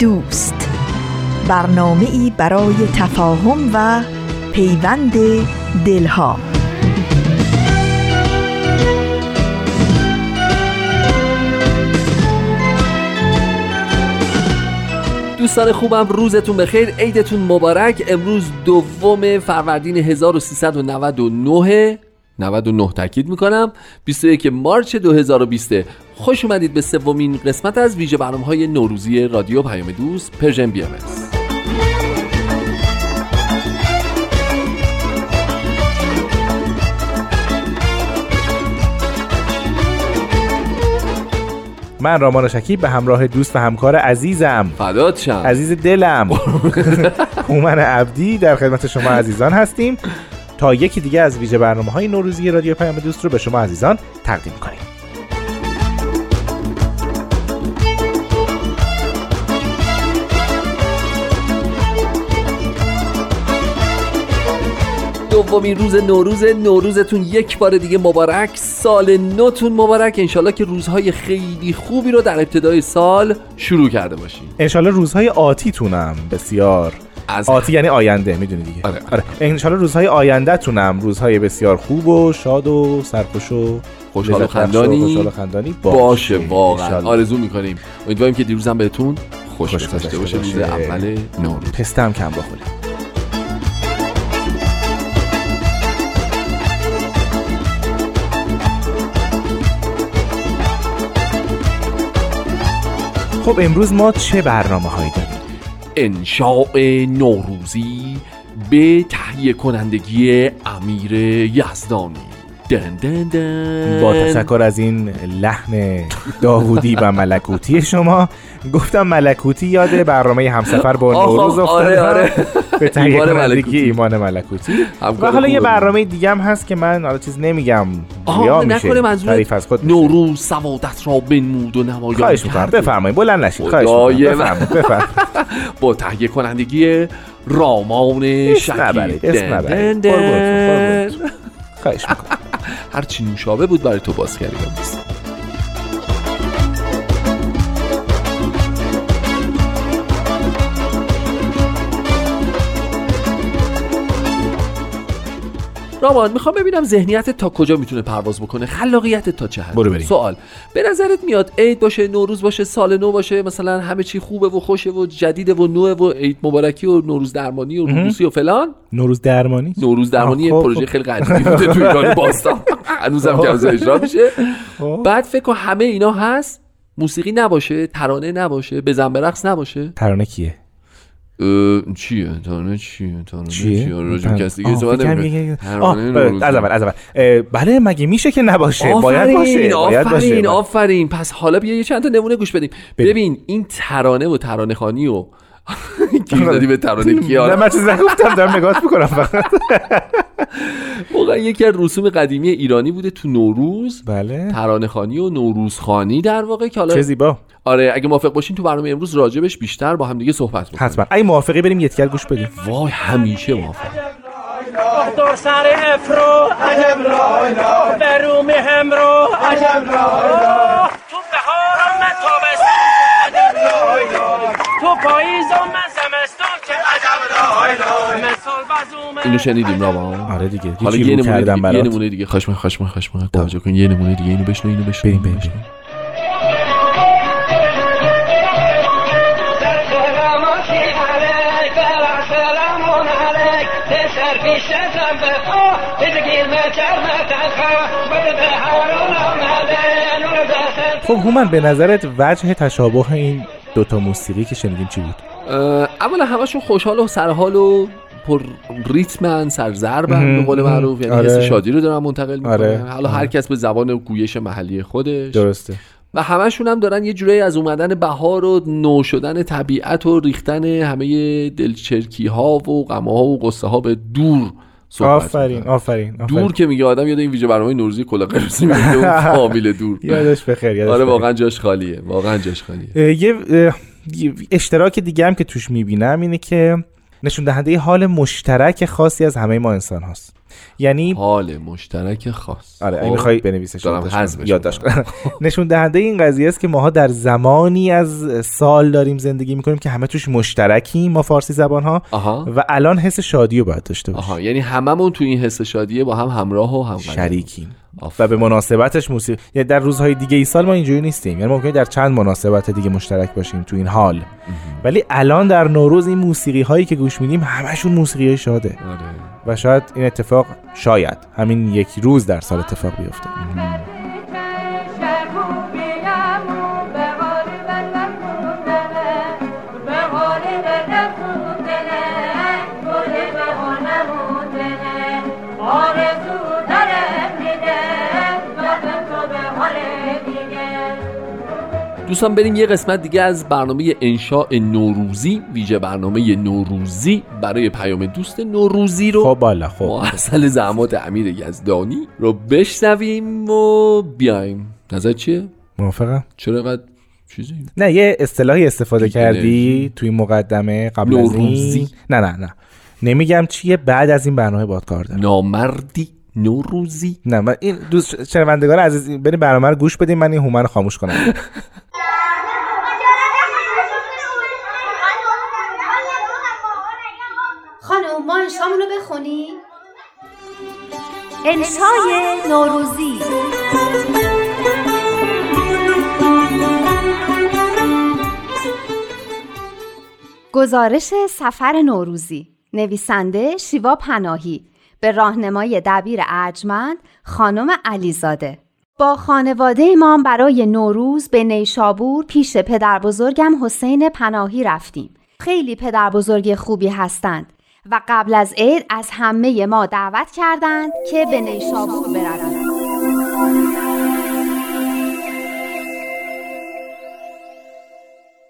دوست. برنامه ای برای تفاهم و پیوند دلها. دوستان خوبم روزتون بخیر عیدتون مبارک. امروز دوم فروردین 1399 99 تاکید می‌کنم. 21 مارچ 2020 خوش اومدید به سومین قسمت از ویژه برنامه های نوروزی رادیو پیام دوست Persian BM من رامان شکیب به همراه دوست و همکار عزیزم. فدات شم. عزیز دلم. هومن عبدی در خدمت شما عزیزان هستیم. تا یکی دیگه از ویژه برنامه های نوروزی رادیو پیام دوست رو به شما عزیزان تقدیم کنیم دومین روز نوروز نوروزتون یک بار دیگه مبارک. سال نوتون مبارک. انشالله که روزهای خیلی خوبی رو در ابتدای سال شروع کرده باشین. انشالله روزهای آتیتونم. بسیار. از آتی یعنی آینده می‌دونی دیگه. آره, آره. انشالله روزهای آینده تونم روزهای بسیار خوب و شاد و سرخوش و خوشحال و خندانی, خندانی باشه, واقعا. آرزو می‌کنیم. امیدواریم که دیروزم بهتون خوش, خوش باشه. روز اول نوروز. پستم کم بخوریم خب امروز ما چه برنامه هایی داریم؟ انشاء نوروزی به تهیه کنندگی امیر یزدانی. دن دن دن. با تشکر از این لحن داوودی و ملکوتی شما گفتم ملکوتی یاده برنامه همسفر با نوروز افتاده. آره. آره. به تهیه کنندگی ایمان ملکوتی. و حالا یه برنامه دیگه هم هست که من حالا چیز نمیگم. یا میشه. تعریف از خود نوروز سوادت را بنمود و نمایان خواهش می‌کنم. بفرمایید. بلند نشید. خواهش می‌کنم. با تهیه کنندگی رامان اسم نبرید خواهش می‌کنم. هرچی نوشابه بود برای تو باز کردیم رامان می‌خوام ببینم ذهنیت تا کجا می‌تونه پرواز بکنه؟ خلاقیت تا چه حد؟ برو بریم. سوال به نظرت میاد عید باشه نوروز باشه سال نو باشه مثلا همه چی خوبه و خوشه و جدیده و نوه و عید مبارکی و نوروز درمانی و روسی و فلان؟ نوروز درمانی؟ نوروز درمانی خب، پروژه خب. خیلی قدیمی بوده تو ایران باستان. هنوزم که از اجرا میشه. خب. بعد فکر همه اینا هست موسیقی نباشه ترانه نباشه بزن برقص نباشه. ترانه کیه؟ چیه؟ ترانه چیه؟ ترانه چیه؟ راجع کسی دیگه صحبت از اول از اول بله مگه میشه که نباشه؟ باید باشه باید باشه آفرین پس حالا بیا یه چند تا نمونه گوش بدیم. ببین این ترانه و ترانه خانی و کی دادی به ترانه کیا؟ نه من چیز نگفتم دارم نگاه می‌کنم فقط. واقعا یکی از رسوم قدیمی ایرانی بوده تو نوروز. بله. ترانه خانی و نوروز خانی در واقع که حالا چه زیبا آره اگه موافق باشین تو برنامه امروز راجبش بیشتر با هم دیگه صحبت بکنیم حتما. اگه موافقی بریم یتکر گوش بدیم. وای همیشه موافق. دور سر افرو عجب لا برومی هم رو عجب لا تو بهارم من تابستون عجب لا تو پاییزم من زمستون که عجب لا مثال بزومه اینو شنیدیم راما آره دیگه. حالا یه نمونه دیگه یه نمونه دیگه. خشم خشم خشم توجه کن. یه نمونه دیگه. اینو بشنو اینو بشنو بریم بریم خب هومن به نظرت وجه تشابه این دوتا موسیقی که شنیدیم چی بود؟ اولا همشون خوشحال و سرحال و پر ریتمن سرزربن به قول معروف یعنی آره. شادی رو دارن منتقل می‌کنن آره. حالا هر کس به زبان گویش محلی خودش درسته و همشون هم دارن یه جورایی از اومدن بهار و نو شدن طبیعت و ریختن همه دلچرکی ها و غمه ها و قصه ها به دور صحبت آفرین. آفرین آفرین. دور که میگه آدم یاد این ویژه برنامه نوروزی کلا قرمز میگه اون فامیل دور یادش بخیر یادش آره. واقعا جاش خالیه واقعا جاش خالیه یه اشتراک دیگه هم که توش می‌بینم اینه که نشون دهنده حال مشترک خاصی از همه ما انسان هاست. یعنی حال مشترک خاص. آره خب. اگه می‌خوای بنویسش یادداشت. نشون دهنده این قضیه است که ماها در زمانی از سال داریم زندگی می‌کنیم که همه توش مشترکیم ما فارسی زبان ها و الان حس شادی رو باید داشته باشیم. آها یعنی هممون تو این حس شادیه با هم همراه و هم شریکیم. و. به مناسبتش موسیقی یعنی در روزهای دیگه ای سال ما اینجوری نیستیم. یعنی ممکنه در چند مناسبت دیگه مشترک باشیم تو این حال. ولی الان در نوروز این موسیقی هایی که گوش میدیم همشون موسیقی های شاده. آره. و شاید این اتفاق شاید همین یک روز در سال اتفاق بیفته. دوستان بریم یه قسمت دیگه از برنامه انشاء نوروزی ویژه برنامه نوروزی برای پیام دوست نوروزی رو خب بالا خب محصل زحمات امیر یزدانی رو بشنویم و بیایم نظر چیه؟ موافقم چرا اینقدر چیزی؟ نه یه اصطلاحی استفاده. کردی توی مقدمه قبل از نوروزی. این نه نه نه نمیگم چیه بعد از این برنامه باد کار دارم نامردی نوروزی نه من این دوست شنوندگان عزیز بریم برنامه رو گوش بدیم من این هومن رو خاموش کنم خانم ما انشامونو بخونی؟ انشای نوروزی گزارش سفر نوروزی. نویسنده شیوا پناهی. به راهنمای دبیر ارجمند خانم علیزاده. با خانواده ما برای نوروز به نیشابور پیش پدر بزرگم حسین پناهی رفتیم. خیلی پدر بزرگ خوبی هستند. و قبل از عید از همه ما دعوت کردند که به نیشابور برویم.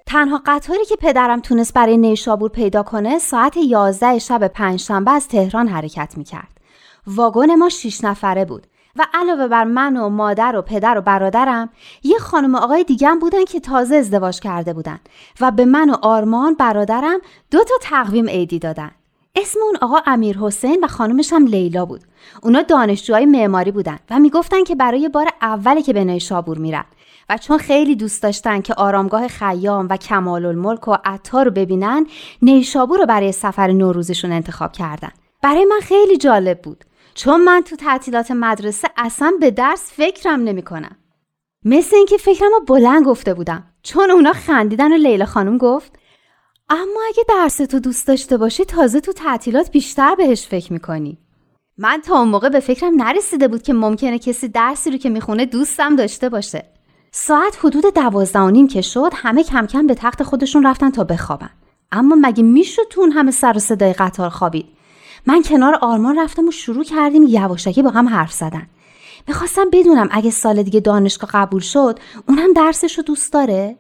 تنها قطاری که پدرم تونست برای نیشابور پیدا کنه ساعت 11 شب پنجشنبه از تهران حرکت می‌کرد. واگن ما شیش نفره بود و علاوه بر من و مادر و پدر و برادرم یه خانم و آقای دیگه بودن که تازه ازدواج کرده بودن و به من و آرمان برادرم دو تا تقویم عیدی دادن. اسم اون آقا امیر حسین و خانمش هم لیلا بود. اونا دانشجوهای معماری بودن و می‌گفتن که برای بار اولی که به نیشابور میرن و چون خیلی دوست داشتن که آرامگاه خیام و کمال الملک و عطار رو ببینن نیشابور رو برای سفر نوروزشون انتخاب کردن. برای من خیلی جالب بود. چون من تو تعطیلات مدرسه اصلا به درس فکرم نمی کنم. مثل اینکه فکرم رو بلند گفته بودم چون اونا خندیدن و لیلا خانم گفت اما اگه درس تو دوست داشته باشی تازه تو تعطیلات بیشتر بهش فکر می‌کنی. من تا اون موقع به فکرم نرسیده بود که ممکنه کسی درسی رو که می‌خونه دوستم داشته باشه. ساعت حدود دوازده و نیم که شد همه کم کم به تخت خودشون رفتن تا بخوابن. اما مگه می‌شد تو اون همه سر و صدای قطار خوابید؟ من کنار آرمان رفتم و شروع کردیم یواشکی با هم حرف زدن. می‌خواستم بدونم اگه سال دیگه دانشگاه قبول شد اونم درسش رو دوست داره؟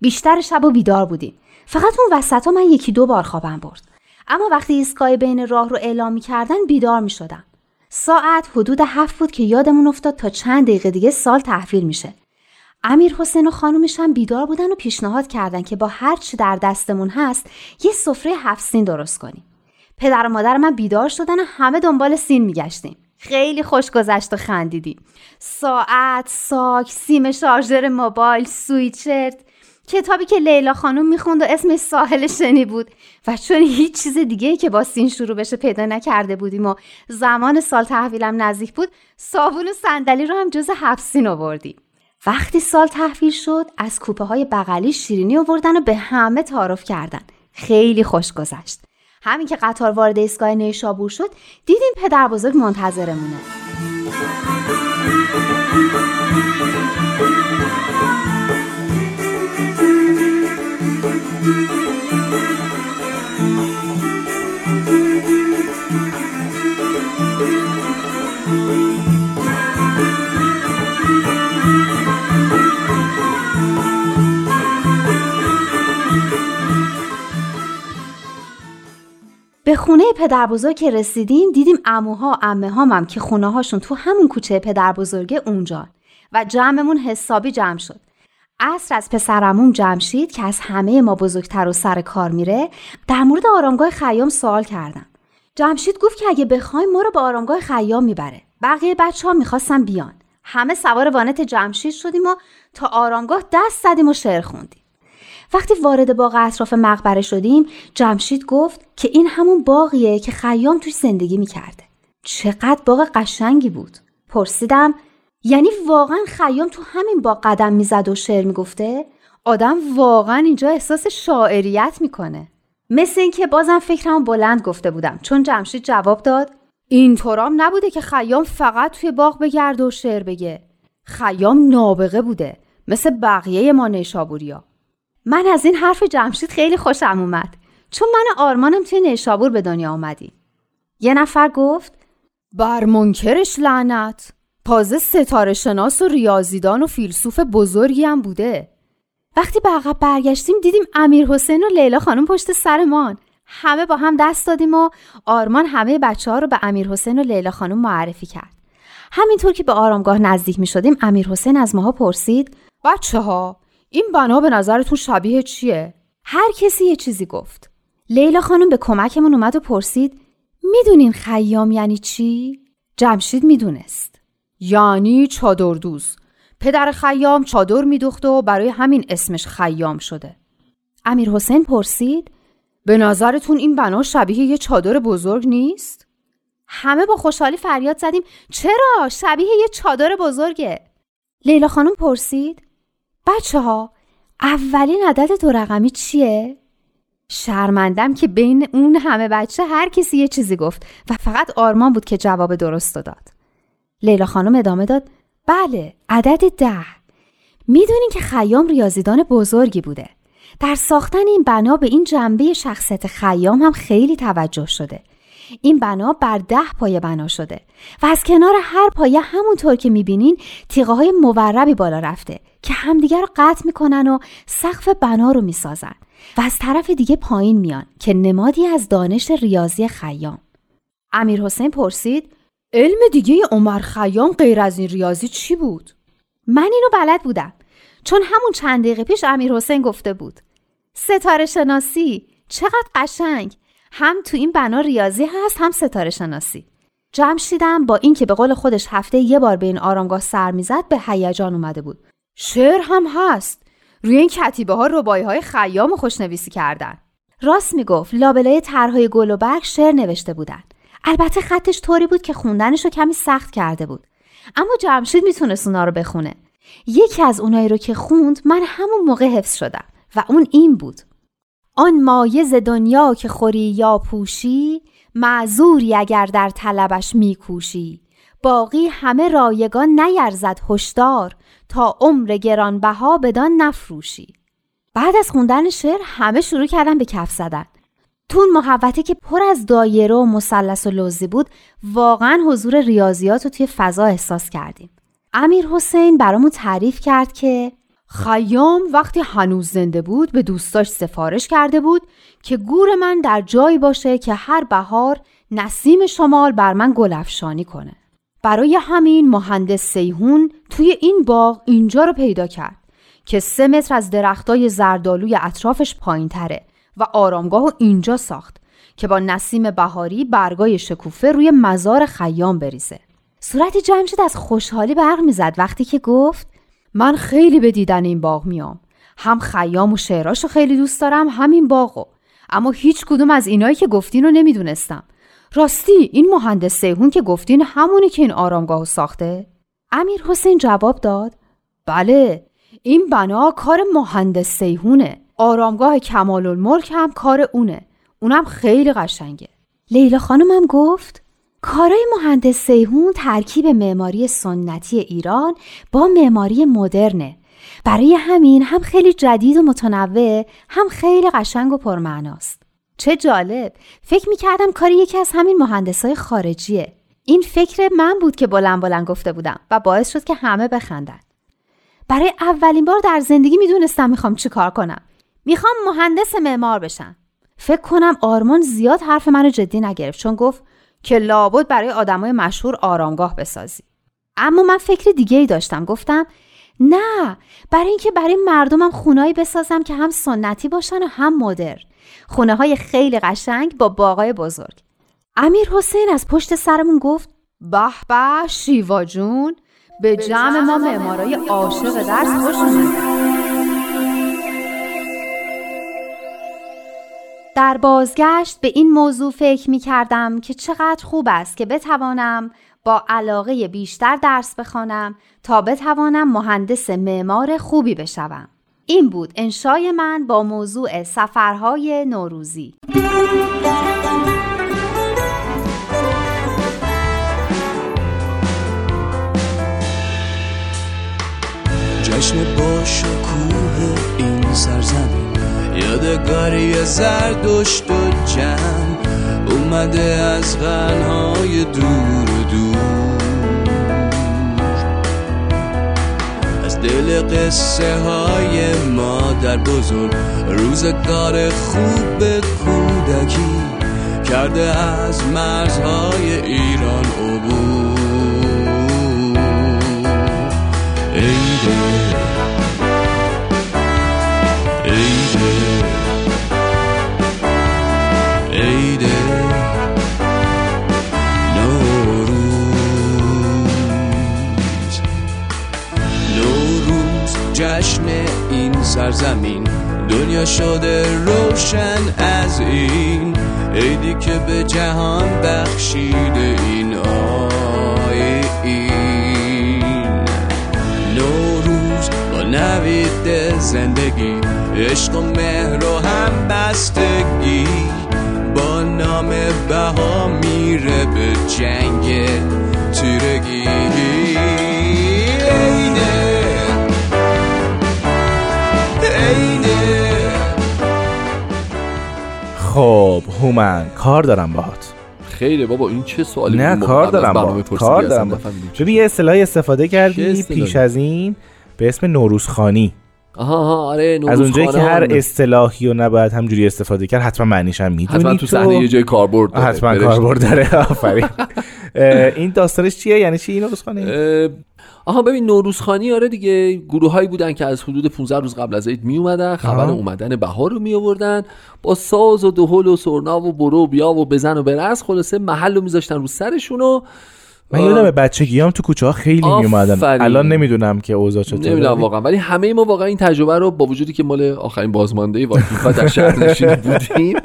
بیشتر شب و بیدار بودیم. فقط اون وسط ها من یکی دو بار خوابم برد. اما وقتی ایستگاه بین راه رو اعلام می‌کردن بیدار می‌شدم. ساعت حدود هفت بود که یادمون افتاد تا چند دقیقه دیگه سال تحویل میشه. امیر حسین و خانومش هم بیدار بودن و پیشنهاد کردن که با هر چی در دستمون هست یه سفره هفت سین درست کنیم. پدر و مادر من بیدار شدن و همه دنبال سین میگشتیم. خیلی خوش گذشت و خندیدیم. ساعت، ساک، سیم شارژر موبایل، سویشرت، کتابی که لیلا خانم می‌خوند و اسمش ساحل شنی بود و چون هیچ چیز دیگه که با سین شروع بشه پیدا نکرده بودیم و زمان سال تحویلم نزدیک بود صابون و صندلی رو هم جز هفت سین آوردیم. وقتی سال تحویل شد از کوپه های بغلی شیرینی آوردن و به همه تعارف کردن. خیلی خوش گذشت. همین که قطار وارد ایستگاه نیشابور شد دیدیم پدر بزرگ منتظرمونه به خونه پدر بزرگ که رسیدیم دیدیم اموها امه هم که خونه هاشون تو همون کوچه پدر بزرگه اونجا و جمعمون حسابی جمع شد. اصر از پسرمون جمشید که از همه ما بزرگتر و سر کار میره در مورد آرامگاه خیام سوال کردم. جمشید گفت که اگه بخوایم ما رو به آرامگاه خیام می‌بره. بقیه بچه ها می‌خواستن بیان. همه سوار وانت جمشید شدیم و تا آرامگاه دست زدیم و شعر خوندیم. وقتی وارد باغ اطراف مقبره شدیم جمشید گفت که این همون باغیه که خیام توش زندگی می‌کرده چقدر باغ قشنگی بود پرسیدم یعنی واقعا خیام تو همین باغ قدم می‌زد و شعر می‌گفته؟ آدم واقعا اینجا احساس شاعریت می‌کنه. مثل اینکه بازم فکرم بلند گفته بودم. چون جمشید جواب داد اینطورام نبوده که خیام فقط توی باغ بگرده و شعر بگه. خیام نابغه بوده مثل بقیه ما نیشابوریا. من از این حرف جمشید خیلی خوشم اومد. چون من آرمانم توی نیشابور به دنیا آمدیم یه نفر گفت بر منکرش لعنت. تازه ستاره شناس و ریاضیدان و فیلسوف بزرگی هم بوده وقتی به عقب برگشتیم دیدیم امیر حسین و لیلا خانم پشت سرمان همه با هم دست دادیم و آرمان همه بچه ها رو به امیر حسین و لیلا خانم معرفی کرد همینطور که به آرامگاه نزدیک می شدیم امیر حسین از ماها پرسید بچه ها این بنا به نظرتون شبیه چیه؟ هر کسی یه چیزی گفت. لیلا خانم به کمکمون اومد و پرسید می‌دونین خیام یعنی چی؟ جمشید می‌دونست. یعنی چادردوز. پدر خیام چادر میدوخت و برای همین اسمش خیام شده. امیر حسین پرسید به نظرتون این بنا شبیه یه چادر بزرگ نیست؟ همه با خوشحالی فریاد زدیم چرا شبیه یه چادر بزرگه؟ لیلا خانم پرسید بچه ها اولین عدد دو رقمی چیه؟ شرمندم که بین اون همه بچه هر کسی یه چیزی گفت و فقط آرمان بود که جواب درست داد. لیلا خانم ادامه داد بله عدد ده. می‌دونین که خیام ریاضیدان بزرگی بوده. در ساختن این بنا به این جنبه شخصیت خیام هم خیلی توجه شده. این بنا بر ده پایه بنا شده و از کنار هر پایه همونطور که می‌بینین تیغه های موربی بالا رفته که همدیگر رو قطع می‌کنن و سقف بنا رو می‌سازن و از طرف دیگه پایین میان که نمادی از دانش ریاضی خیام امیر حسین پرسید علم دیگه عمر خیام غیر از این ریاضی چی بود؟ من اینو بلد بودم چون همون چند دقیقه پیش امیر حسین گفته بود. ستاره شناسی چقدر قشنگ. هم تو این بنا ریاضی هست هم ستاره شناسی. جمشیدم با اینکه به قول خودش هفته یه بار به این آرامگاه سر می‌زد به هیجان اومده بود. شعر هم هست. روی این کتیبه ها ربایی های خیام خوشنویسی کردن. راست می‌گفت لابلای طرحهای گل و برگ شعر نوشته بودن. البته خطش طوری بود که خوندنش رو کمی سخت کرده بود. اما جمشید می‌تونست اونا رو بخونه. یکی از اونایی رو که خوند من همون موقع حفظ شدم و اون این بود. آن مایز دنیا که خوری یا پوشی معذوری اگر در طلبش میکوشی. باقی همه رایگان نیرزد هشدار تا عمر گرانبها بدان نفروشی. بعد از خوندن شعر همه شروع کردن به کف زدن. تو اون محوطه که پر از دایره و مثلث و لوزی بود واقعا حضور ریاضیات رو توی فضا احساس کردیم. امیر حسین برامون تعریف کرد که خیام وقتی هنوز زنده بود به دوستاش سفارش کرده بود که گور من در جایی باشه که هر بهار نسیم شمال بر من گلفشانی کنه. برای همین مهندس سیهون توی این باغ اینجا رو پیدا کرد که سه متر از درختای زردالوی اطرافش پایین تره و آرامگاه رو اینجا ساخت که با نسیم بهاری برگای شکوفه روی مزار خیام بریزه. صورت جمشید از خوشحالی برق می‌زد وقتی که گفت من خیلی به دیدن این باغ میام. هم خیام و شعراشو خیلی دوست دارم همین باغو اما هیچ کدوم از اینایی که گفتین رو نمی‌دونستم. راستی این مهندس سیهون که گفتین همونی که این آرامگاه ساخته؟ امیر حسین جواب داد بله این بنا کار مهندس سیهونه. آرامگاه کمال الملک هم کار اونه. اونم خیلی قشنگه. لیلا خانمم گفت کارای مهندس سیهون ترکیب معماری سنتی ایران با معماری مدرنه. برای همین هم خیلی جدید و متنوع هم خیلی قشنگ و پرمعناست. چه جالب. فکر می‌کردم کاری یکی از همین مهندسای خارجیه. این فکر من بود که بلند بلند گفته بودم و باعث شد که همه بخندن. برای اولین بار در زندگی می‌دونستم می‌خوام چی کار کنم. می‌خوام مهندس معمار بشم. فکر کنم آرمان زیاد حرف منو جدی نگرفت چون گفت که لابد برای آدمای مشهور آرامگاه بسازی. اما من فکر دیگه ای داشتم گفتم نه برای اینکه برای مردمم خونهایی بسازم که هم سنتی باشن و هم مدرن. خونه های خیلی قشنگ با باغای بزرگ. امیر حسین از پشت سرمون گفت به به شیوا جون به جمع ما معمارای عاشق درس خوش اومد. در بازگشت به این موضوع فکر می کردم که چقدر خوب است که بتوانم با علاقه بیشتر درس بخوانم تا بتوانم مهندس معمار خوبی بشوم. این بود انشای من با موضوع سفرهای نوروزی. جشن با شکوه این سرزمین یادگاری زردشت و جمع اومده از غنهای دور و دور. از دل قصه های مادر بزرگ روزگار خوب کودکی کرده از مرزهای ایران عبور. عیده عیده سرزمین. دنیا شده روشن از این. عیدی که به جهان بخشیده این آیین نوروز با نوید زندگی. عشق و مهر و هم بستگی با نام بها میره به جنگ تیرگی. خب هومن کار دارم باهات خیره بابا این چه سوالی نه؟ کار دارم پرسیدی کار دارم. ببین یه اصطلاحی استفاده کردی؟ پیش از این به اسم نوروزخانی آها آها آره از اونجایی که هر. اصطلاحی رو نباید همجوری استفاده کرد حتما معنیش هم می‌دونی حتما تو صحنه یه جای کاربرد داره. حتما. کاربرد داره آفرین این داستانش چیه یعنی چی این نوروزخانی آها ببین نوروزخانی آره دیگه گروه هایی بودن که از حدود 15 روز قبل از عید می اومدن خبر آها. اومدن بهار رو می آوردن با ساز و دهل و سرنا و برو و بیا و بزن و برس خلاصه محل رو میذاشتن رو سرشون و من یادم بچگیام تو کوچه ها خیلی می اومدن. الان نمی‌دونم که اوضاع چطوره. نمی‌دونم واقعا. ولی همه ما واقعا این تجربه رو با وجودی که مال آخرین بازمانده واکیفا در شهر نشین بودیم.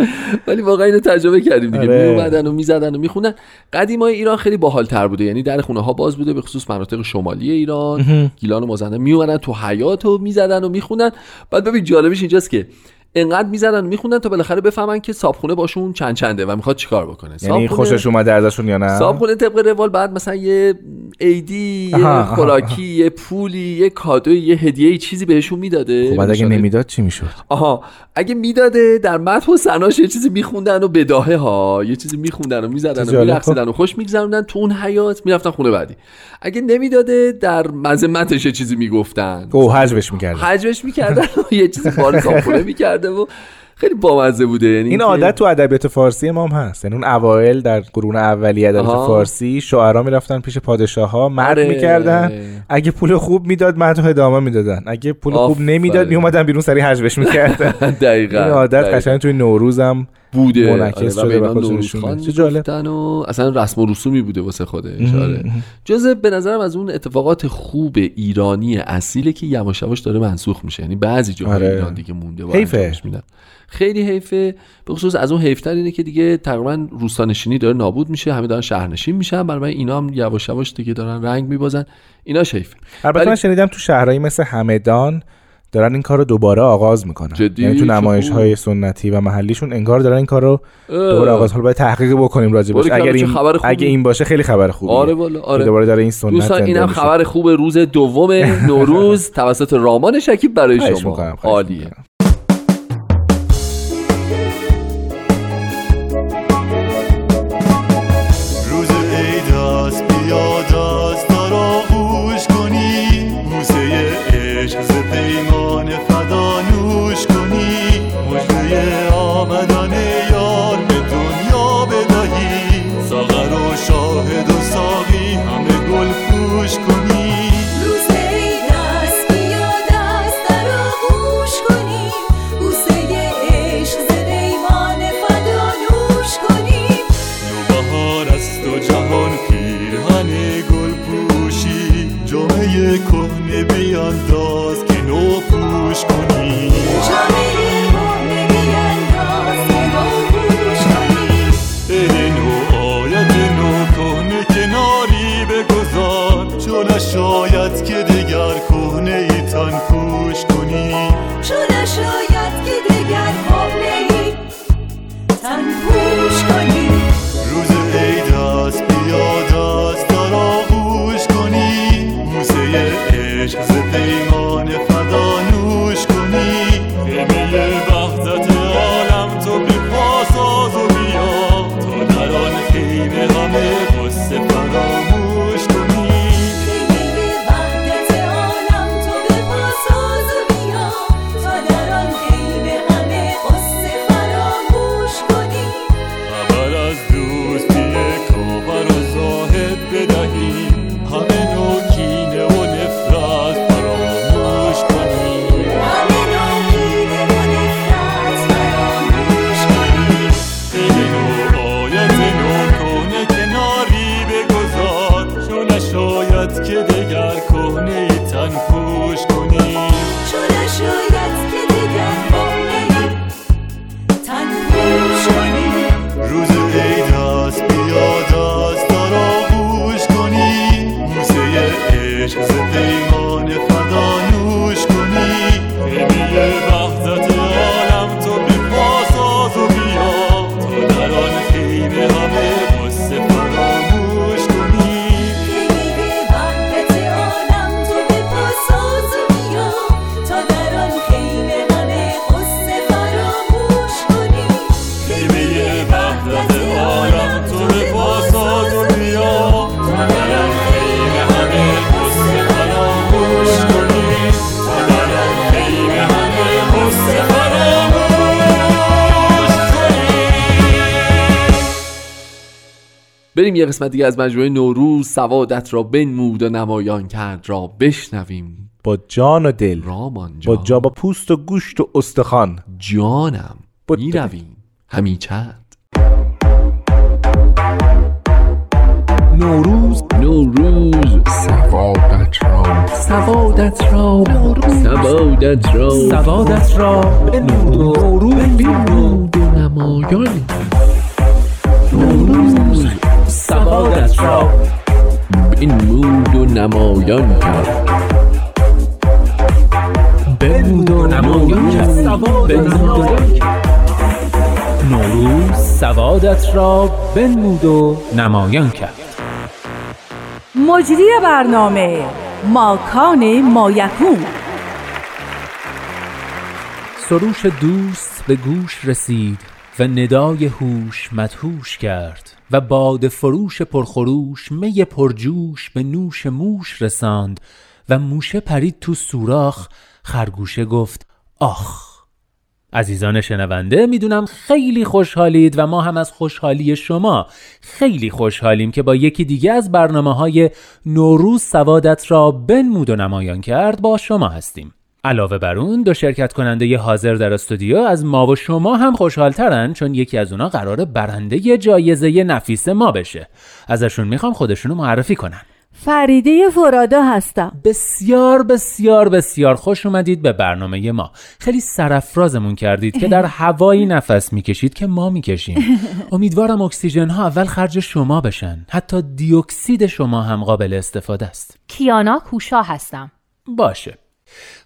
ولی واقعا اینو تجربه کردیم دیگه. آره. می اومدن و می‌زدن و میخوندن. قدیمای ایران خیلی باحال تر بوده. یعنی در خونه ها باز بوده به خصوص مناطق شمالی ایران. گیلان و مازندران می اومدن تو حیات و می‌زدن و میخوندن. بعد ببین جالبش اینجاست که انقدر می‌زدن و میخوندن تا بالاخره بفهمن که صابخونه باشون چند چنده و می‌خواد چیکار بکنه. یعنی خوشش اومده ازشون یا نه؟ صابخونه طبق روال بعد مثلا یه ایدی یه خوراکی یه پولی یه کادوی یه هدیه چیزی بهشون می‌داده. خب بعد اگه نمی‌داد چی می‌شد؟ آها اگه می‌داده در متن و سناش یه چیزی میخوندن و بداهه ها یه چیزی میخوندن و می‌زدن و. میرقصیدن و خوش میگذروندن تو اون حیات می‌رفتن خونه بعدی. اگه نمی‌داده در مذمتش یه چیزی می‌گفتن. او حجبش می‌کرد حجمش می‌کردن یه چیزی بار صابخونه می‌کرده و خیلی بامزه بوده یعنی این عادت تو ادبیات فارسی ما هم هست یعنی اون اوایل در قرون اولیه ادبیات. فارسی شاعرها می‌رفتن پیش پادشاه ها مرد آره. می‌کردن اگه پول خوب می‌داد مدح ادامه می‌دادن اگه پول خوب. نمی‌داد میومدن بیرون سری حجبش می‌کردن دقیقاً این عادت. قشنگ توی نوروز هم بوده منعکس آره، و شده به خودشون. چه جالب. و اصلا رسم و رسومی بوده واسه خودش آره جزء به نظرم از اون اتفاقات خوب ایرانی اصیله که یواش یواش داره منسوخ میشه یعنی بعضی جاهای آره. ایران دیگه مونده و حیفه. خیلی حیفه. به خصوص از اون حیفتر اینه که دیگه تقریبا روستانشینی داره نابود میشه همه دارن شهرنشین میشن. برای اینا هم یواش یواش دیگه دارن رنگ میبازن. اینا حیفه. البته من شنیدم تو شهرهایی مثل همدان دارن این کار رو دوباره آغاز می‌کنن. جدی؟ یعنی تو نمایش. های سنتی و محلیشون انگار دارن این کار رو دوباره آغاز حالا باید تحقیق بکنیم راجبش باریکلا، اگر این خبر خوبی. اگه این باشه خیلی خبر خوبیه. آره والا آره. دوباره داره این سنت دوستان اینم. خبر خوب روز دوم نوروز توسط رامان شکیب برای شما. عالیه. عشق بریم یه قسمت دیگه از مجموعه نوروز سوادت را بنمود و نمایان کرد را بشنویم. با جان و دل رامان با جان جا با پوست و گوشت و استخوان. جانم می‌رویم. همی چند. نوروز. نوروز. سوادت را. سوادت را. سوادت را. سوادت را. به نوروز. بنمود و نمایان. نوروز. سوادت را. بنمود و نمایان کرد. بنمود و نمایان کرد. نوروز سوادت را بنمود و نمایان کرد. مجری برنامه ماکان مایکون. سروش دوست به گوش رسید و ندای هوش مدهوش کرد. و باد فروش پرخروش می پرجوش به نوش موش رساند و موشه پرید تو سوراخ خرگوشه گفت آخ! عزیزان شنونده می‌دونم خیلی خوشحالید و ما هم از خوشحالی شما خیلی خوشحالیم که با یکی دیگه از برنامه های نوروز سوادت را بنمود و نمایان کرد با شما هستیم. علاوه بر اون دو شرکت کننده ی حاضر در استودیو از ما و شما هم خوشحالترن چون یکی از اونا قرار برنده جایزه نفیس ما بشه. ازشون می‌خوام خودشونو معرفی کنن. فریده فرادا هستم. بسیار بسیار بسیار خوش اومدید به برنامه ما. خیلی سرفرازمون کردید که در هوایی نفس می‌کشید که ما می‌کشیم. امیدوارم اکسیژن ها اول خرج شما بشن. حتی دیوکسید شما هم قابل استفاده است. کیانا کوشا هستم. باشه.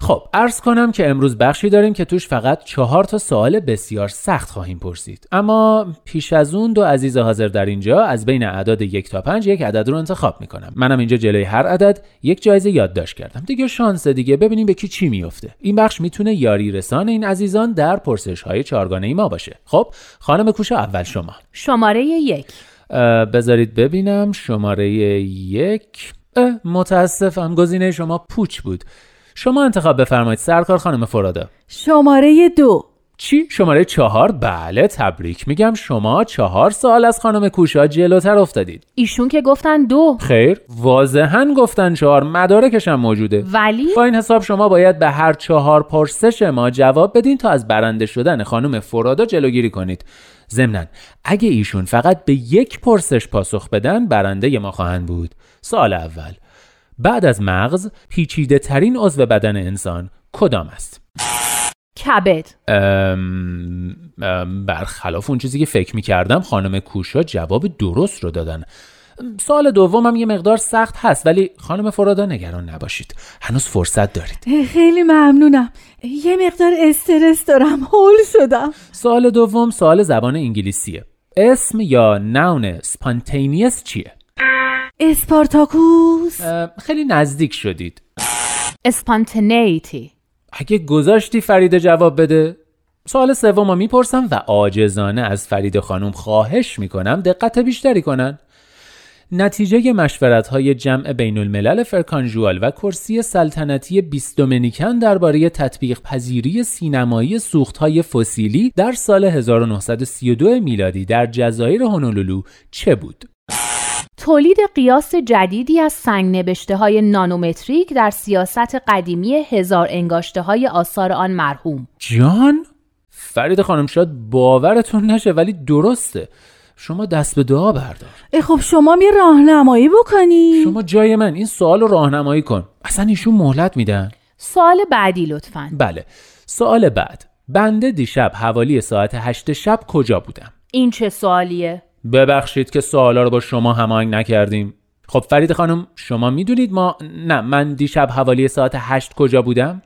خب عرض کنم که امروز بخشی داریم که توش فقط چهار تا سوال بسیار سخت خواهیم پرسید. اما پیش از اون دو عزیز حاضر در اینجا از بین اعداد یک تا پنج یک عدد رو انتخاب می‌کنم. منم اینجا جلوی هر عدد یک جایزه یادداشت کردم. دیگه شانس دیگه ببینیم به کی چی میفته این بخش می‌تونه یاری رسان این عزیزان در پرسش های چارگانه ای ما باشه. خب خانم کوشا اول شما. شماره یک. بذارید ببینم. شماره یک. متاسفم گزینه شما پوچ بود. شما انتخاب بفرمایید. سرکار خانم فرادا. شماره دو. چی؟ شماره چهار؟ بله تبریک میگم. شما چهار سال از خانم کوشا جلوتر افتادید. ایشون که گفتن دو. خیر. واضحا گفتن چهار. مدارکش هم موجوده. ولی؟ با این حساب شما باید به هر چهار پرسش ما جواب بدین تا از برنده شدن خانم فرادا جلوگیری کنید. ضمنا اگه ایشون فقط به یک پرسش پاسخ بدن برنده ما خواهند بود. سال اول. بعد از مغز پیچیده ترین عضو بدن انسان کدام است؟ کبد. برخلاف اون چیزی که فکر می کردم خانم کوشا جواب درست رو دادن. سال دومم یه مقدار سخت هست ولی خانم فرادا نگران نباشید. هنوز فرصت دارید. خیلی ممنونم. یه مقدار استرس دارم. هول شدم. سوال دوم سوال زبان انگلیسیه. اسم یا noun spontaneous چیه؟ اسپارتاکوس. خیلی نزدیک شدید. spontaneity. اگه گذاشتی فریده جواب بده. سوال سوم رو می‌پرسم و عاجزانه از فریده خانم خواهش می‌کنم دقت بیشتری کنن. نتیجه مشورت های جمع بین الملل فرکانجوال و کرسی سلطنتی بیست دومینیکن درباره تطبیق پذیری سینمایی سوخت های فسیلی در سال 1932 میلادی در جزایر هونولولو چه بود؟ تولید قیاس جدیدی از سنگ نبشته های نانومتریک در سیاست قدیمی هزار انگاشته های آثار آن مرحوم. جان؟ فرید خانم شاید باورتون نشه ولی درسته. شما دست به دعا بردار. اه، خب شما یه راهنمایی بکنی؟ شما جای من این سوال رو راهنمایی کن. اصلا ایشون مهلت میدن؟ سوال بعدی لطفاً. بله. سوال بعد. بنده دیشب حوالی ساعت هشت شب کجا بودم؟ این چه سوالیه؟ ببخشید که سوالا رو با شما هماهنگ نکردیم. خب فریده خانم شما می‌دونید ما نه من دیشب حوالی ساعت هشت کجا بودم؟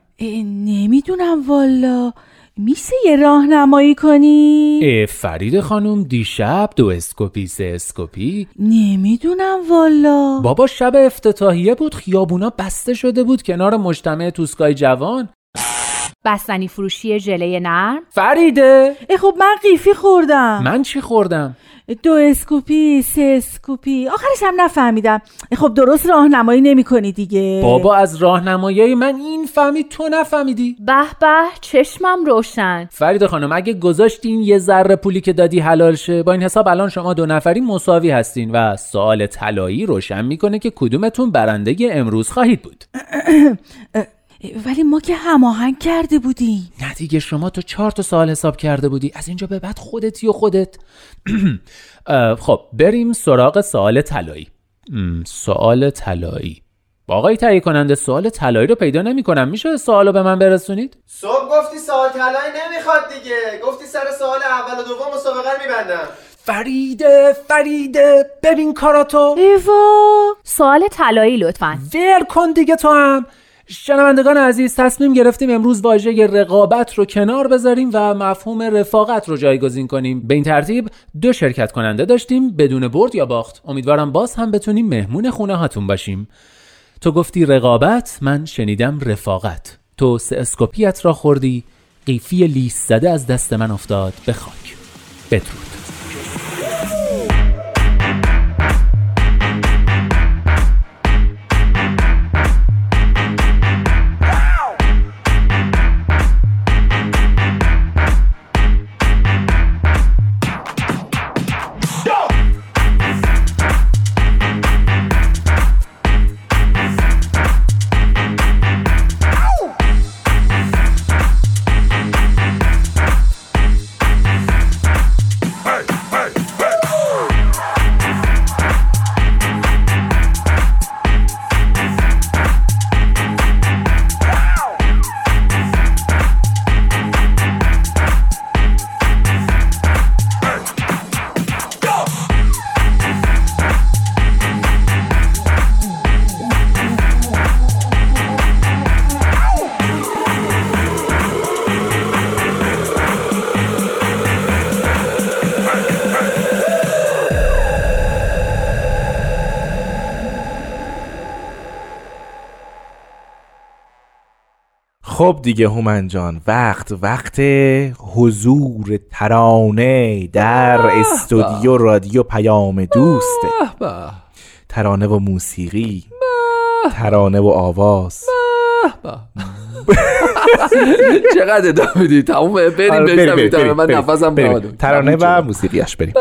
نمی‌دونم والا. میشه یه راهنمایی کنی؟ اه فریده خانم دیشب دو اسکوپی سه اسکوپی. نمی‌دونم والا. بابا شب افتتاحیه بود خیابونا بسته شده بود کنار مجتمع توسکای جوان. بستنی فروشی ژله نرم؟ فریده! اه، خب من قیفی خوردم. من چی خوردم؟ دو اسکوپی سه اسکوپی. آخرش هم نفهمیدم. خب درست راهنمایی نمی کنی دیگه. بابا از راهنمایی من این فهمید تو نفهمیدی. به به چشمم روشن. فریده خانم اگه گذاشتین یه ذره پولی که دادی حلال شه با این حساب الان شما دو نفری مساوی هستین و سوال طلایی روشن می‌کنه که کدومتون برنده امروز خواهید بود. ولی ما که هماهنگ کرده بودیم. نه دیگه شما تو چهار تا سوال حساب کرده بودی. از اینجا به بعد خودتی و خودت. خب بریم سراغ سوال طلایی. سوال طلایی. آقای تهیه کننده سوال طلایی رو پیدا نمی‌کنم. میشه سوال رو به من برسونید؟ صبح گفتی سوال طلایی نمی‌خواد دیگه. گفتی سر سوال اول و دوم مسابقه رو میبندم. فریده فریده ببین کاراتو. ایوا سوال طلایی لطفا. ول کن دیگه تو هم. شنوندگان عزیز تصمیم گرفتیم امروز واژه رقابت رو کنار بذاریم و مفهوم رفاقت رو جایگزین کنیم. به این ترتیب دو شرکت کننده داشتیم بدون برد یا باخت. امیدوارم باز هم بتونیم مهمون خونه هاتون باشیم. تو گفتی رقابت من شنیدم رفاقت. تو سه اسکوپیت را خوردی قیفی لیس زده از دست من افتاد. به خاک. بدرود. خب دیگه هومن جان وقت وقت حضور ترانه در استودیو رادیو پیام دوسته ترانه و موسیقی ترانه و آواز. چقدر ادامه میدی؟ تموم بریم آره،. بریم، من نفسم ترانه و موسیقیش بریم.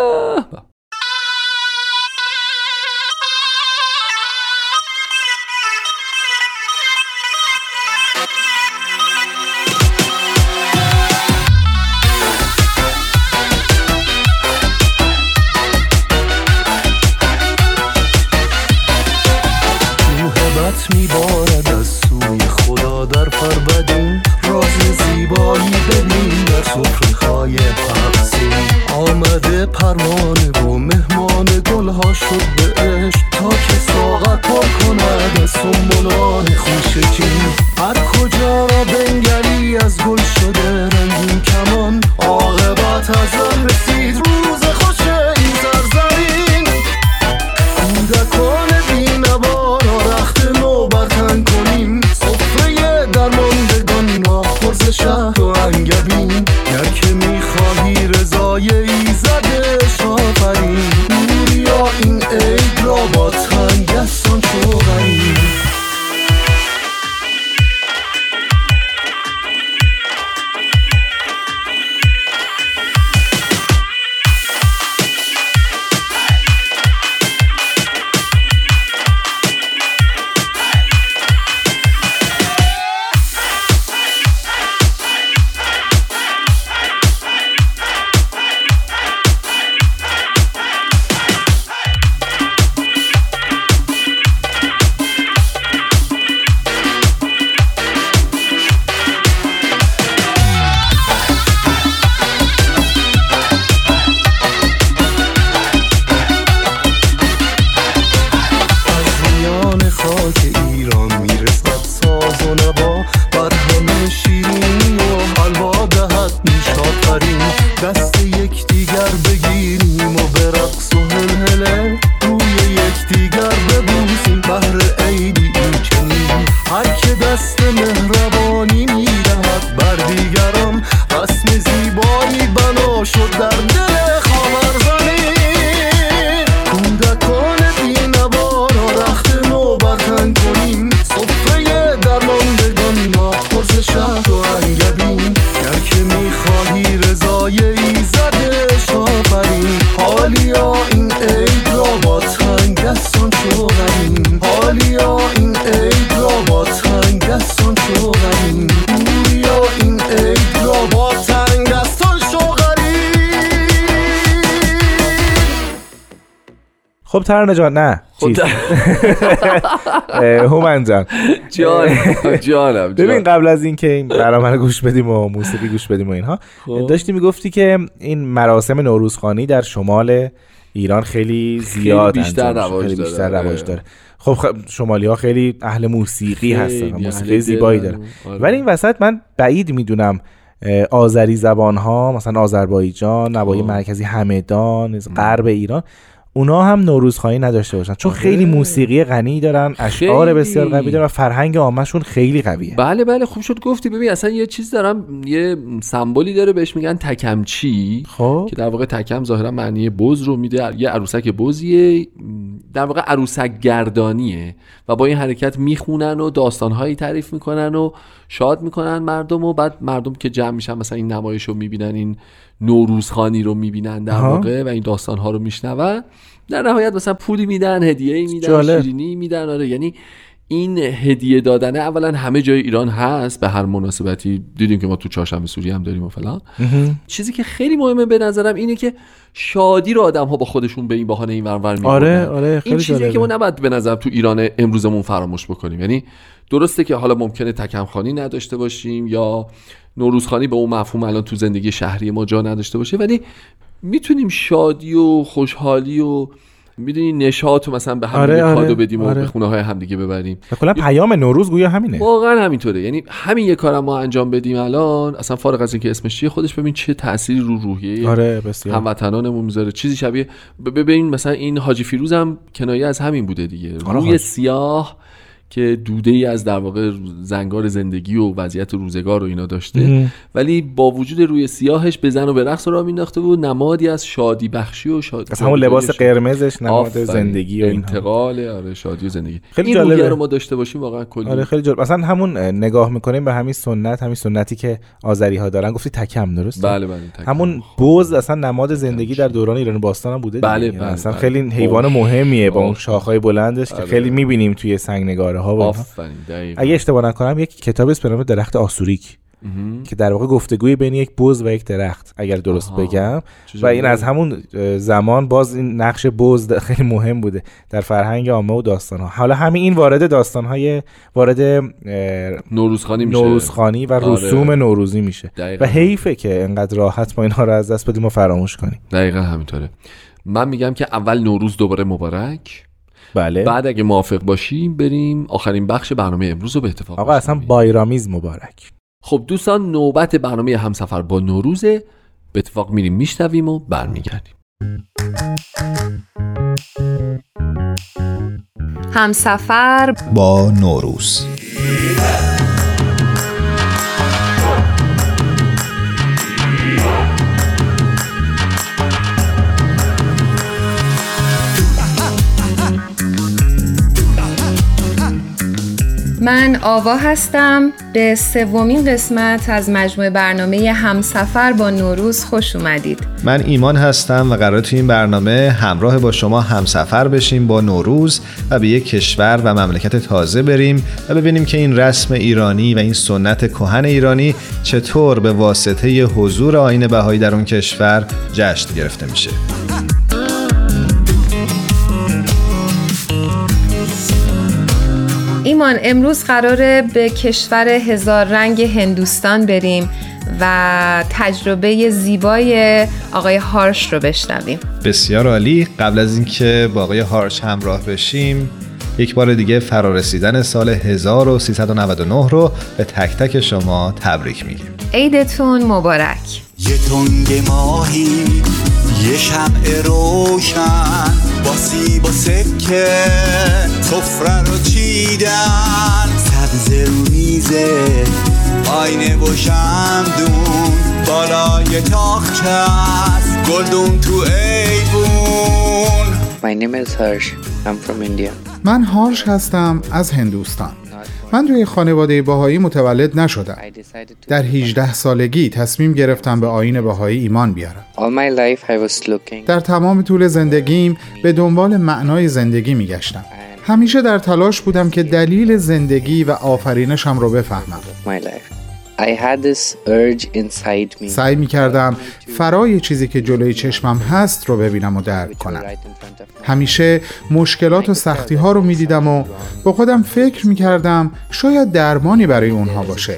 خب ترانه جان نه خب هومن جان جانم جانم ببین قبل از اینکه این برنامه رو گوش بدیم و موسیقی گوش بدیم و اینها خب. داشتی می‌گفتی که این مراسم نوروزخانی در شمال ایران خیلی زیاد بیشتر انجام میشه. رواج خیلی داره، بیشتر. رواج داره خب خ... شمالی ها خیلی اهل موسیقی خیلی هستن موسیقی زیبایی آره. ولی این وسط من بعید می‌دونم آذری زبان ها مثلا آذربایجان نوای خب. مرکزی همدان غرب ایران اونا هم نوروزخوانی نداشته باشن. چون خیلی موسیقی غنی دارن اشعار. بسیار قوی دارن و فرهنگ عامهشون خیلی قویه. بله بله. خوب شد گفتی. ببین اصلا یه چیز دارم یه سمبولی داره بهش میگن تکمچی خب. که در واقع تکم ظاهرا معنی بز رو میده. یه عروسک بزیه در واقع عروسک گردانیه و با این حرکت می‌خونن و داستانهایی تعریف می‌کنن و شاد می‌کنن مردم و بعد مردم که جمع میشن مثلا این نمایش رو می‌بینن این نوروزخانی رو می‌بینن در. واقع و این داستانها رو میشنون. در نهایت مثلا پولی میدن هدیه میدن. شیرینی میدن آره. یعنی این هدیه دادن اولا همه جای ایران هست به هر مناسبتی. دیدیم که ما تو چهارشنبه سوری هم داریم و فلان. چیزی که خیلی مهمه به نظرم اینه که شادی رو آدم ها با خودشون به این بهانه این ورور می‌کنن آره، آره، خیلی این چیزی. که ما نباید به نظر تو ایران امروزمون فراموش بکنیم. یعنی درسته که حالا ممکنه تکمخانی نداشته باشیم یا نوروزخانی به اون مفهوم الان تو زندگی شهری ما جا نداشته باشه ولی می‌تونیم شادی و خوشحالی و می‌دونی نشاط و مثلا به هم آره، آره، کادو بدیم و آره. به خونه های همدیگه ببریم. و کلا پیام نوروز گویا همینه. واقعا همینطوره. یعنی همین یه کارم ما انجام بدیم الان اصلا فارغ از اینکه اسمش چیه خودش ببین چه تأثیری رو روحیه آره بسیار. هموطنانمون می‌ذاره. چیزی شبیه ببین مثلا این حاجی فیروز هم کنایه از همین بوده دیگه. آره، روی. سیاه که دوده ای از در واقع زنگار زندگی و وضعیت روزگار و اینا داشته مهم. ولی با وجود روی سیاهش به زن و به رقص را مینداخته بود نمادی از شادی بخشی و شادی از همون لباس قرمزش نماد. زندگی و انتقال آره شادی و زندگی خیلی این جالبه. رو ما داشته باشیم واقعا کلی آره خیلی جالب مثلا همون اه، نگاه می‌کنیم به همین سنت همین سنتی که آذری ها دارن گفتی تکم درست بله بله تکم. همون بز اصلا نماد زندگی در دوران ایران باستان هم بوده بله، بله، اصلا بله. خیلی حیوان اوه. مهمیه با اون. شاخهای بلندش که آره. خیلی می‌بینیم توی سنگ نگاره ها و. اگه اشتباه نکنم یک کتاب است به نام درخت آسوریک. که در واقع گفتگوی بین یک بز و یک درخت اگر درست آها. بگم و این. از همون زمان باز این نقش بز خیلی مهم بوده در فرهنگ عامه و داستان ها حالا همین این وارد داستان های وارد نوروزخانی میشه نوروزخانی و آره. رسوم نوروزی میشه. و حیفه که انقدر راحت ما اینها رو از دست بدیم و فراموش کنیم دقیقا همینطوره من میگم که اول نوروز دوباره مبارک بله. بعد اگه موافق باشیم بریم آخرین بخش برنامه امروز رو به اتفاق آقا اصلا. بایرامیز مبارک. خب دوستان نوبت برنامه همسفر با نوروزه. به اتفاق میریم میشنویم و برمیگردیم. همسفر با نوروز. من آوا هستم. به سومین قسمت از مجموعه برنامه همسفر با نوروز خوش اومدید. من ایمان هستم و قرار تو این برنامه همراه با شما همسفر بشیم با نوروز و به یک کشور و مملکت تازه بریم و ببینیم که این رسم ایرانی و این سنت کهن ایرانی چطور به واسطه حضور آین بهایی در اون کشور جشن گرفته میشه. ایمان امروز قراره به کشور هزار رنگ هندوستان بریم و تجربه زیبای آقای هارش رو بشنویم. بسیار عالی. قبل از اینکه با آقای هارش همراه بشیم یک بار دیگه فرارسیدن سال 1399 رو به تک تک شما تبریک میگیم. عیدتون مبارک. یه تنگ ماهی یه شمع روشن. با سیب و سکه سفره رو چیدن سبز رو میزه آینه و شمدون بالای تاخچه است گلدون تو ایوون My name is Harsh. I'm from India. من هارش هستم از هندوستان من توی خانواده باهایی متولد نشدم در 18 سالگی تصمیم گرفتم به آین باهایی ایمان بیارم. در تمام طول زندگیم به دنبال معنای زندگی میگشتم همیشه در تلاش بودم که دلیل زندگی و آفرینشم رو بفهمم My life. I had this urge inside me. سعی می کردم فرای چیزی که جلوی چشمم هست رو ببینم و درک کنم. همیشه مشکلات و سختی ها رو می دیدم و با خودم فکر می کردم شاید درمانی برای اونها باشه.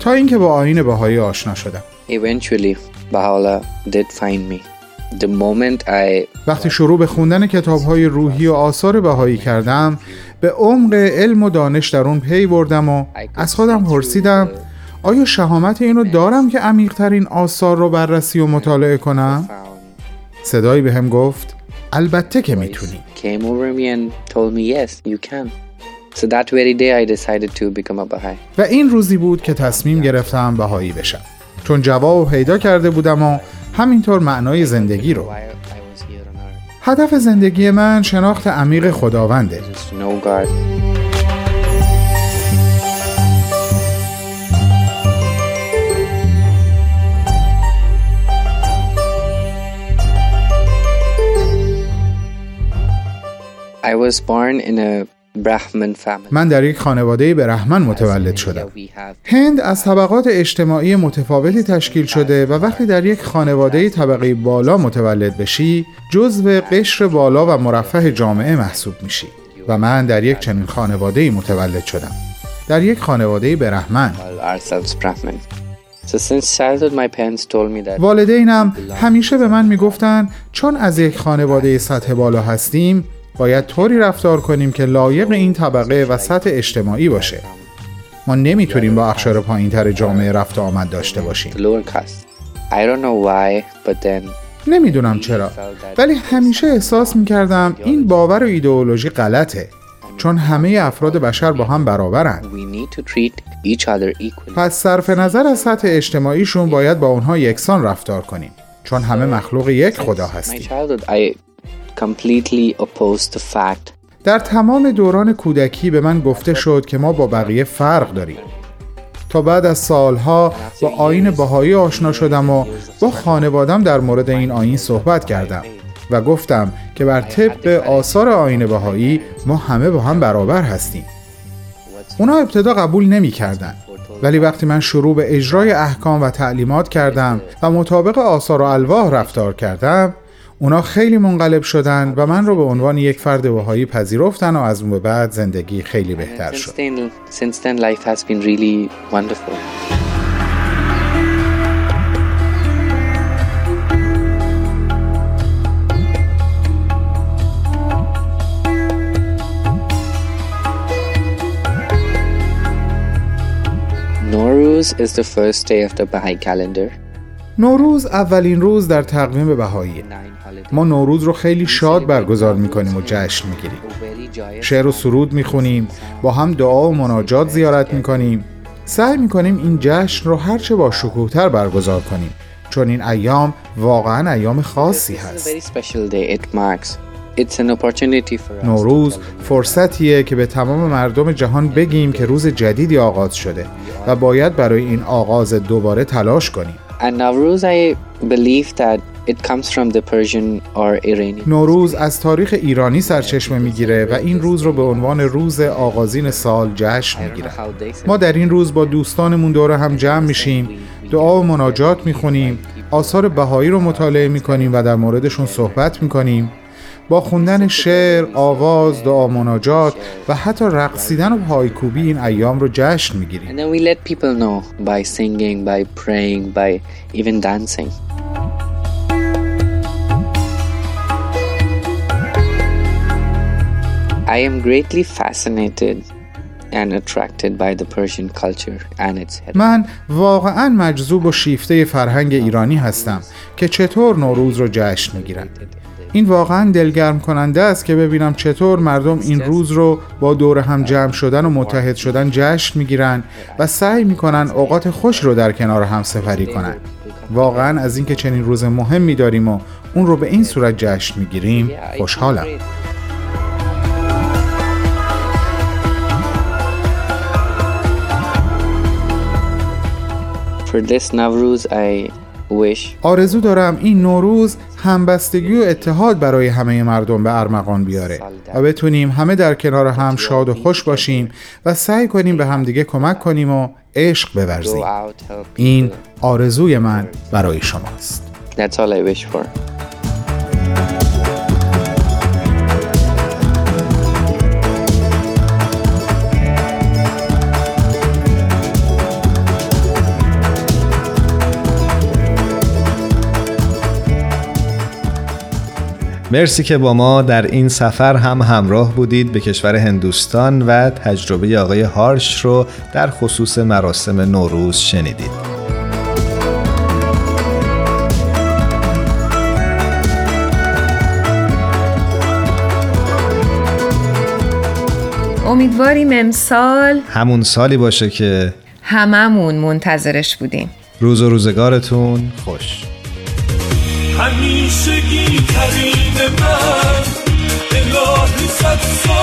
تا اینکه با آین بهایی آشنا شدم. Eventually, Baha'u'llah did find me. The moment I وقتی شروع به خوندن کتاب های روحی و آثار بهایی کردم به عمق علم و دانش در اون پی بردم و از خودم پرسیدم آیا شهامت اینو دارم که عمیقترین آثار رو بررسی و مطالعه کنم؟ صدایی به هم گفت البته که می‌تونی. و این روزی بود که تصمیم گرفتم بهایی بشم. چون جواب پیدا کرده بودم و همینطور معنای زندگی رو. هدف زندگی من شناخت عمیق خداونده. I was born in a Brahmin family. من در یک خانواده برهمن متولد شدم هند از طبقات اجتماعی متفاوتی تشکیل شده و وقتی در یک خانواده طبقه بالا متولد بشی جزو قشر بالا و مرفه جامعه محسوب میشی و من در یک چنین خانواده متولد شدم در یک خانواده برهمن call ourselves Brahmin. So since childhood, my parents told me that والدینم همیشه به من می‌گفتن چون از یک خانواده سطح بالا هستیم باید طوری رفتار کنیم که لایق این طبقه و سطح اجتماعی باشه. ما نمی‌تونیم با اخشار پایینتر جامعه رفت آمد داشته باشیم. نمی‌دونم چرا. ولی همیشه احساس می‌کردم این باور و ایدئولوژی غلطه چون همه افراد بشر با هم برابرن. We need to treat each other equally. پس صرف نظر از سطح اجتماعیشون باید با اونها یکسان رفتار کنیم چون همه مخلوق یک خدا هستیم. Completely opposed the fact در تمام دوران کودکی به من گفته شد که ما با بقیه فرق داریم تا بعد از سالها با آین بهایی آشنا شدم و با خانوادم در مورد این آین صحبت کردم و گفتم که بر طبق آثار آین بهایی ما همه با هم برابر هستیم اونا ابتدا قبول نمی کردن. ولی وقتی من شروع به اجرای احکام و تعلیمات کردم و مطابق آثار و الواح رفتار کردم اونا خیلی منقلب شدن و من رو به عنوان یک فرد بهایی پذیرفتن و از اون به بعد زندگی خیلی بهتر شد. Noruz is the first day of the Baha'i calendar. نوروز اولین روز در تقویم بهایی. ما نوروز رو خیلی شاد برگزار می‌کنیم و جشن می‌گیریم. شعر و سرود می‌خونیم با هم دعا و مناجات زیارت می‌کنیم. سعی می‌کنیم این جشن رو هرچه با شکوهتر برگزار کنیم. چون این ایام واقعا ایام خاصی هست. نوروز فرصتیه که به تمام مردم جهان بگیم که روز جدیدی آغاز شده و باید برای این آغاز دوباره تلاش کنیم. And Nowruz, I believe that it comes from the Persian or Iranian. نوروز از تاریخ ایرانی سرچشمه می‌گیره و این روز رو به عنوان روز آغازین سال جشن می‌گیره ما در این روز با دوستانمون دور هم جمع میشیم دعا و مناجات می‌خونیم آثار بهایی رو مطالعه می‌کنیم و در موردشون صحبت می‌کنیم. با خوندن شعر، آواز، دعا مناجات و حتی رقصیدن و پایکوبی این ایام رو جشن می‌گیریم. I am greatly fascinated and attracted by the Persian culture and its من واقعا مجذوب و شیفته فرهنگ ایرانی هستم که چطور نوروز رو جشن می‌گیرند. این واقعا دلگرم کننده است که ببینم چطور مردم این روز رو با دور هم جمع شدن و متحد شدن جشن می‌گیرن و سعی می‌کنن اوقات خوش رو در کنار هم سپری کنن. واقعا از اینکه چنین روز مهمی داریم و اون رو به این صورت جشن می‌گیریم خوشحالم. For this Nowruz, I wish آرزو دارم این نوروز همبستگی و اتحاد برای همه مردم به ارمغان بیاره و بتونیم همه در کنار هم شاد و خوش باشیم و سعی کنیم به همدیگه کمک کنیم و عشق بورزیم این. آرزوی من برای شماست That's all I wish for. مرسی که با ما در این سفر هم همراه بودید به کشور هندوستان و تجربه آقای هارش رو در خصوص مراسم نوروز شنیدید. امیدواریم امسال همون سالی باشه که هممون منتظرش بودیم. روز و روزگارتون خوش. همیشگی ترین من الهی صد سال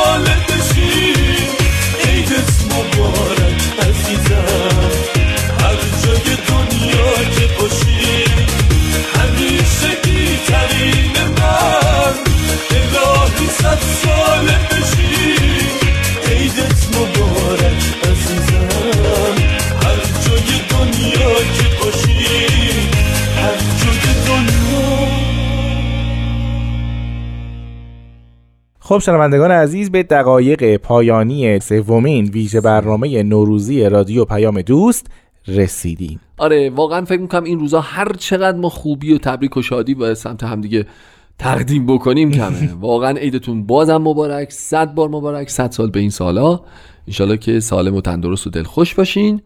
خب شنوندگان عزیز به دقایق پایانی سومین ویژه برنامه نوروزی رادیو پیام دوست رسیدیم. آره واقعا فکر می‌کنم این روزا هر چقدر ما خوبی و تبریک و شادی به سمت همدیگه تقدیم بکنیم کمه. واقعا عیدتون بازم مبارک صد بار مبارک صد سال به این سالا. انشالله که سالم و تندرست و دلخوش باشین.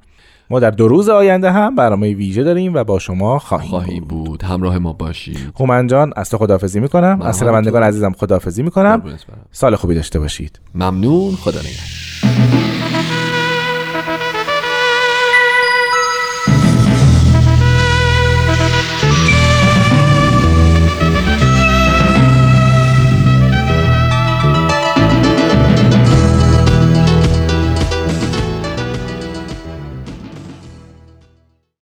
ما در دو روز آینده هم برنامه ویژه داریم و با شما خواهیم, خواهیم بود. همراه ما باشید. هومن جان از تو خداحافظی می‌کنم. از شنوندگان عزیزم خداحافظی می‌کنم. سال خوبی داشته باشید. ممنون. خدا نگهدار.